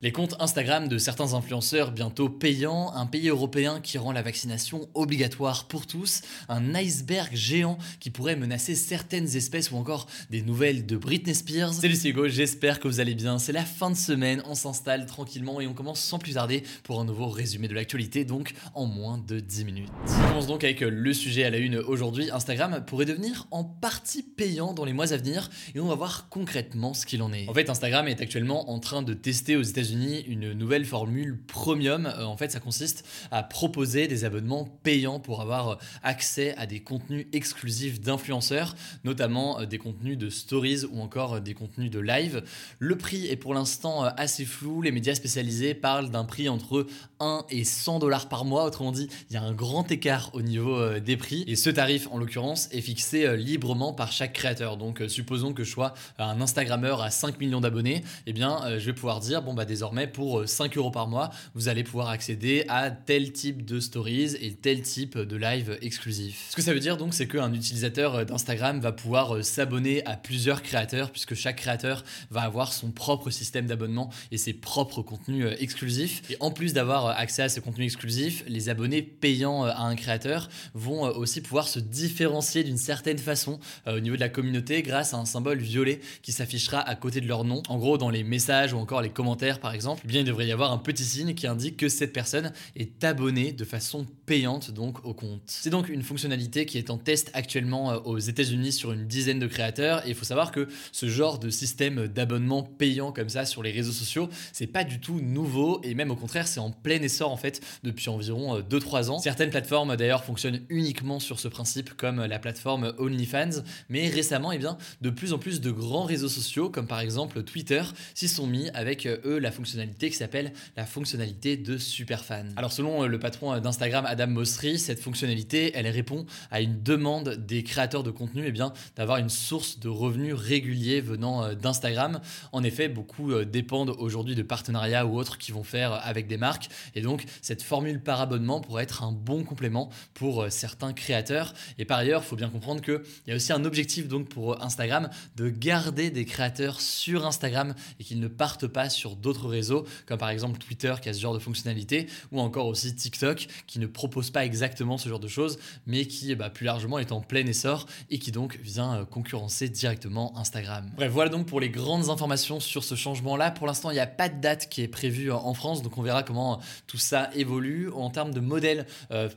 Les comptes Instagram de certains influenceurs bientôt payants, un pays européen qui rend la vaccination obligatoire pour tous, un iceberg géant qui pourrait menacer certaines espèces ou encore des nouvelles de Britney Spears. Salut c'est Hugo, j'espère que vous allez bien. C'est la fin de semaine, on s'installe tranquillement et on commence sans plus tarder pour un nouveau résumé de l'actualité, donc en moins de 10 minutes. On commence donc avec le sujet à la une aujourd'hui. Instagram pourrait devenir en partie payant dans les mois à venir et on va voir concrètement ce qu'il en est. En fait, Instagram est actuellement en train de tester aux États-Unis une nouvelle formule premium. Euh, en fait, ça consiste à proposer des abonnements payants pour avoir euh, accès à des contenus exclusifs d'influenceurs, notamment euh, des contenus de stories ou encore des contenus de live. Le prix est pour l'instant assez flou. Les médias spécialisés parlent d'un prix entre 1 et 100 dollars par mois. Autrement dit, il y a un grand écart au niveau des prix. Et ce tarif, en l'occurrence, est fixé librement par chaque créateur. Donc, supposons que je sois un Instagrammeur à 5 millions d'abonnés, eh bien, je vais pouvoir dire, bon, bah, des désormais pour 5 euh, euros par mois, vous allez pouvoir accéder à tel type de stories et tel type de live exclusif. Ce que ça veut dire donc, c'est qu'un utilisateur d'Instagram va pouvoir euh, s'abonner à plusieurs créateurs puisque chaque créateur va avoir son propre système d'abonnement et ses propres contenus euh, exclusifs. Et en plus d'avoir accès à ces contenus exclusifs, les abonnés payants à un créateur vont aussi pouvoir se différencier d'une certaine façon au niveau de la communauté grâce à un symbole violet qui s'affichera à côté de leur nom. En gros, dans les messages ou encore les commentaires, par exemple, eh bien il devrait y avoir un petit signe qui indique que cette personne est abonnée de façon payante donc au compte. C'est donc une fonctionnalité qui est en test actuellement euh, aux États-Unis sur une dizaine de créateurs et il faut savoir que ce genre de système d'abonnement payant comme ça sur les réseaux sociaux, c'est pas du tout nouveau et même au contraire, c'est en plein essor en fait depuis environ 2-3 euh, ans. Certaines plateformes d'ailleurs fonctionnent uniquement sur ce principe comme la plateforme OnlyFans, mais récemment, eh bien, de plus en plus de grands réseaux sociaux comme par exemple Twitter s'y sont mis avec euh, eux la fonctionnalité qui s'appelle la fonctionnalité de superfan. Alors selon euh, le patron euh, d'Instagram Adam Mosseri, cette fonctionnalité, elle répond à une demande des créateurs de contenu eh bien d'avoir une source de revenus réguliers venant euh, d'Instagram. En effet, beaucoup dépendent aujourd'hui de partenariats ou autres qui vont faire avec des marques et donc cette formule par abonnement pourrait être un bon complément pour certains créateurs. Et par ailleurs, il faut bien comprendre qu'il y a aussi un objectif donc pour Instagram de garder des créateurs sur Instagram et qu'ils ne partent pas sur d'autres réseaux, comme par exemple Twitter qui a ce genre de fonctionnalité, ou encore aussi TikTok qui ne propose pas exactement ce genre de choses, mais qui bah, plus largement est en plein essor et qui donc vient euh, concurrencer directement Instagram. Bref, voilà donc pour les grandes informations sur ce changement-là. Pour l'instant, il n'y a pas de date qui est prévue euh, en France, donc on verra comment euh, tout ça évolue. En termes de modèle,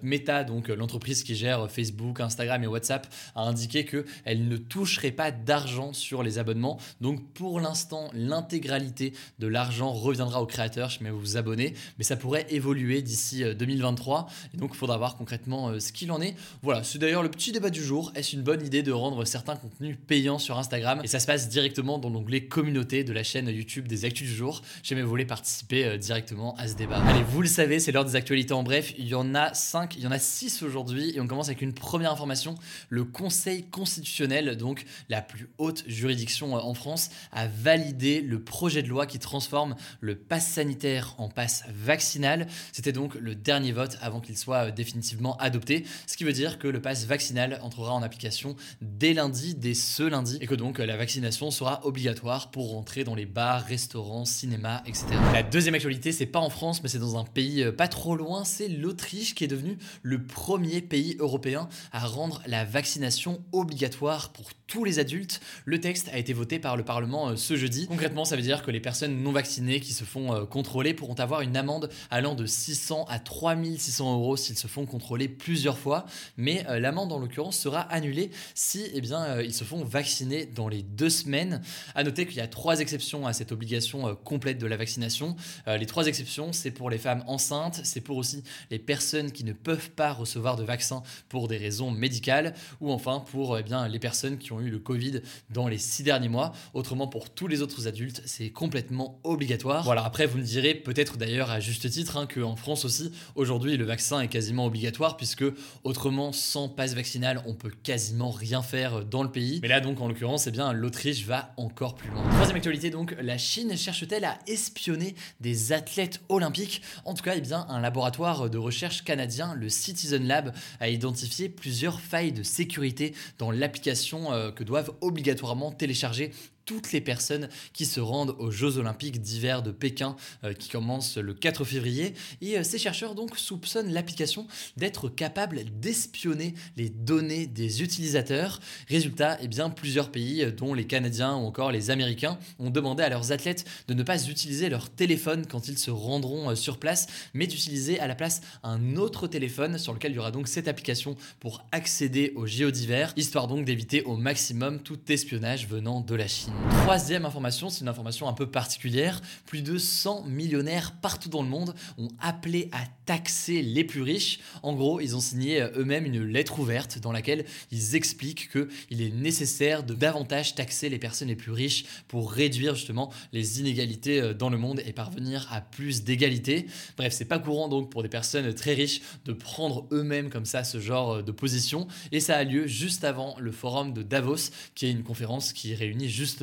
Meta, donc l'entreprise qui gère Facebook, Instagram et WhatsApp, a indiqué qu'elle ne toucherait pas d'argent sur les abonnements. Donc pour l'instant, l'intégralité de l'argent reviendra aux créateurs, je mets vous abonner, mais ça pourrait évoluer d'ici 2023 euh, et donc il faudra voir concrètement euh, ce qu'il en est. Voilà, c'est d'ailleurs le petit débat du jour. Est-ce une bonne idée de rendre certains contenus payants sur Instagram? Et ça se passe directement dans l'onglet communauté de la chaîne YouTube des Actus du jour. J'aimais vous voulez participer euh, directement à ce débat. Allez, vous le savez, c'est l'heure des actualités en bref. Il y en a 5, il y en a 6 aujourd'hui et on commence avec une première information. Le Conseil constitutionnel, donc la plus haute juridiction en France, a validé le projet de loi qui transforme le pass sanitaire en passe vaccinal. C'était donc le dernier vote avant qu'il soit euh, définitivement adopté, ce qui veut dire que le pass vaccinal entrera en application dès lundi, dès ce lundi, et que donc la vaccination sera obligatoire pour rentrer dans les bars, restaurants, cinémas, etc. La deuxième actualité, c'est pas en France, mais c'est dans un pays euh, pas trop loin, c'est l'Autriche qui est devenu le premier pays européen à rendre la vaccination obligatoire pour tous les adultes. Le texte a été voté par le Parlement euh, ce jeudi. Concrètement, ça veut dire que les personnes non vaccinées qui se font euh, contrôler pourront avoir une amende allant de 600 à 3600 euros s'ils se font contrôler plusieurs fois, mais euh, l'amende en l'occurrence sera annulée si eh bien, euh, ils se font vacciner dans les deux semaines. À noter qu'il y a trois exceptions à cette obligation complète de la vaccination. les trois exceptions, c'est pour les femmes enceintes, c'est pour aussi les personnes qui ne peuvent pas recevoir de vaccin pour des raisons médicales, ou enfin pour eh bien, les personnes qui ont eu le Covid dans les six derniers mois. Autrement, pour tous les autres adultes, c'est complètement obligatoire. Voilà, après, vous me direz peut-être d'ailleurs à juste titre hein, qu'en France aussi, aujourd'hui, le vaccin est quasiment obligatoire, puisque autrement, sans passe vaccinal, on peut quasiment rien faire dans le pays. Mais là, donc, en l'occurrence, eh bien, l'Autriche va encore plus loin. Troisième actualité, donc, la Chine cherche-t-elle à espionner des athlètes olympiques? En tout cas, eh bien, un laboratoire de recherche canadien, le Citizen Lab, a identifié plusieurs failles de sécurité dans l'application euh, que doivent obligatoirement télécharger toutes les personnes qui se rendent aux Jeux olympiques d'hiver de Pékin euh, qui commencent le 4 février. Et euh, ces chercheurs donc soupçonnent l'application d'être capable d'espionner les données des utilisateurs. Résultat, eh bien, plusieurs pays, euh, dont les Canadiens ou encore les Américains, ont demandé à leurs athlètes de ne pas utiliser leur téléphone quand ils se rendront sur place, mais d'utiliser à la place un autre téléphone sur lequel il y aura donc cette application pour accéder aux JO d'hiver, histoire donc d'éviter au maximum tout espionnage venant de la Chine. Troisième information, c'est une information un peu particulière. Plus de 100 millionnaires partout dans le monde ont appelé à taxer les plus riches. En gros, ils ont signé euh, eux-mêmes une lettre ouverte dans laquelle ils expliquent qu'il est nécessaire de davantage taxer les personnes les plus riches pour réduire justement les inégalités euh, dans le monde et parvenir à plus d'égalité. Bref, c'est pas courant donc pour des personnes très riches de prendre eux-mêmes comme ça ce genre euh, de position et ça a lieu juste avant le forum de Davos qui est une conférence qui réunit juste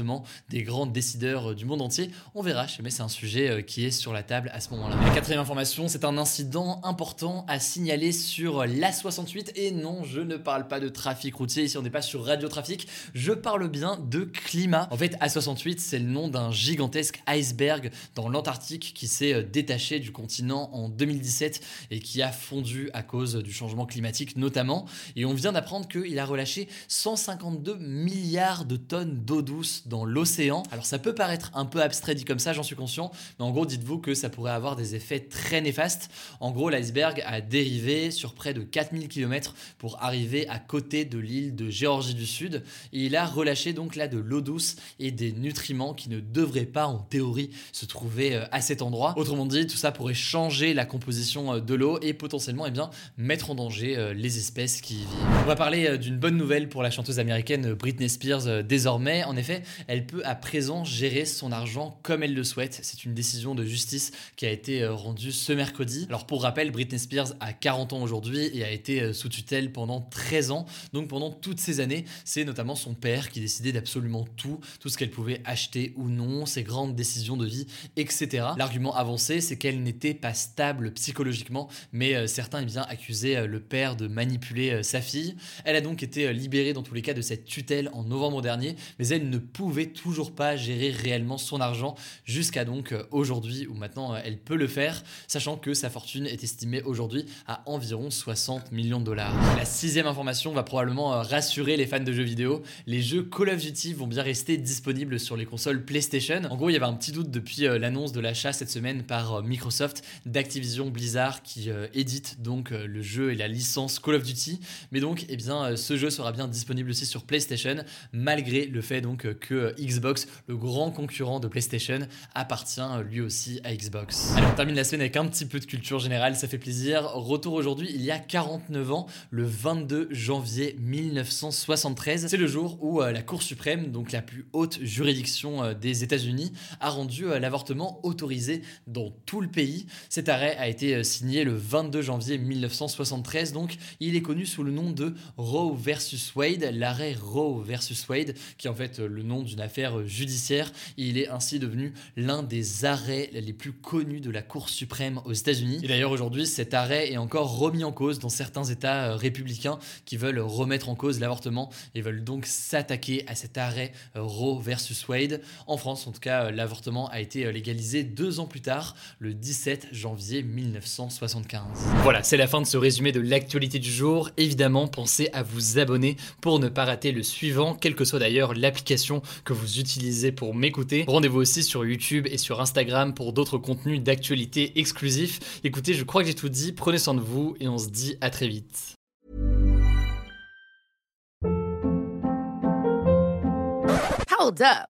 des grands décideurs euh, du monde entier. On verra, mais c'est un sujet euh, qui est sur la table à ce moment-là. La quatrième information, c'est un incident important à signaler sur l'A68. Et non, je ne parle pas de trafic routier, ici on n'est pas sur Radio Trafic, je parle bien de climat. En fait, A68, c'est le nom d'un gigantesque iceberg dans l'Antarctique qui s'est euh, détaché du continent en 2017 et qui a fondu à cause du changement climatique notamment. Et on vient d'apprendre qu'il a relâché 152 milliards de tonnes d'eau douce dans l'océan. Alors ça peut paraître un peu abstrait dit comme ça, j'en suis conscient, mais en gros dites-vous que ça pourrait avoir des effets très néfastes. En gros, l'iceberg a dérivé sur près de 4000 km pour arriver à côté de l'île de Géorgie du Sud et il a relâché donc là de l'eau douce et des nutriments qui ne devraient pas en théorie se trouver euh, à cet endroit. Autrement dit, tout ça pourrait changer la composition euh, de l'eau et potentiellement eh bien, mettre en danger euh, les espèces qui y vivent. On va parler d'une bonne nouvelle pour la chanteuse américaine Britney Spears désormais. En effet, elle peut à présent gérer son argent comme elle le souhaite. C'est une décision de justice qui a été euh, rendue ce mercredi. Alors pour rappel, Britney Spears a 40 ans aujourd'hui et a été euh, sous tutelle pendant 13 ans. Donc pendant toutes ces années, c'est notamment son père qui décidait d'absolument tout, tout ce qu'elle pouvait acheter ou non, ses grandes décisions de vie, etc. L'argument avancé, c'est qu'elle n'était pas stable psychologiquement, mais euh, certains eh bien, accusaient le père de manipuler sa fille. Elle a donc été libérée dans tous les cas de cette tutelle en novembre dernier, mais elle ne pouvait toujours pas gérer réellement son argent jusqu'à donc euh, aujourd'hui où maintenant euh, elle peut le faire, sachant que sa fortune est estimée aujourd'hui à environ 60 millions de dollars. La sixième information va probablement euh, rassurer les fans de jeux vidéo. Les jeux Call of Duty vont bien rester disponibles sur les consoles PlayStation. En gros, il y avait un petit doute depuis l'annonce de l'achat cette semaine par Microsoft d'Activision Blizzard qui édite donc le jeu et la licence Call of Duty. Mais donc, eh bien, ce jeu sera bien disponible aussi sur PlayStation malgré le fait donc que Xbox, le grand concurrent de PlayStation, appartient lui aussi à Xbox. Allez, on termine la semaine avec un petit peu de culture générale, ça fait plaisir. Retour aujourd'hui, il y a 49 ans, le 22 janvier 1973. C'est le jour où euh, la Cour suprême, donc la plus haute juridiction euh, des États-Unis, a rendu euh, l'avortement autorisé dans tout le pays. Cet arrêt a été signé le 22 janvier 1973, donc il est connu sous le nom de Roe versus Wade, l'arrêt Roe versus Wade, qui est en fait le nom d'une affaire judiciaire. Il est ainsi devenu l'un des arrêts les plus connus de la Cour suprême aux États-Unis. Et d'ailleurs aujourd'hui, cet arrêt est encore remis en cause dans certains États euh, républicains qui veulent remettre en cause l'avortement et veulent donc s'attaquer à cet arrêt euh, Roe versus Wade. En France, en tout cas, euh, l'avortement a été légalisé deux ans plus tard, le 17 janvier 1975. Voilà, c'est la fin de ce résumé de l'actualité du jour. Évidemment, pensez à vous abonner pour ne pas rater le suivant, quelle que soit d'ailleurs l'application que vous utilisez pour m'écouter. Rendez-vous aussi sur YouTube et sur Instagram pour d'autres contenus d'actualité exclusifs. Écoutez, je crois que j'ai tout dit, prenez soin de vous et on se dit à très vite. Up.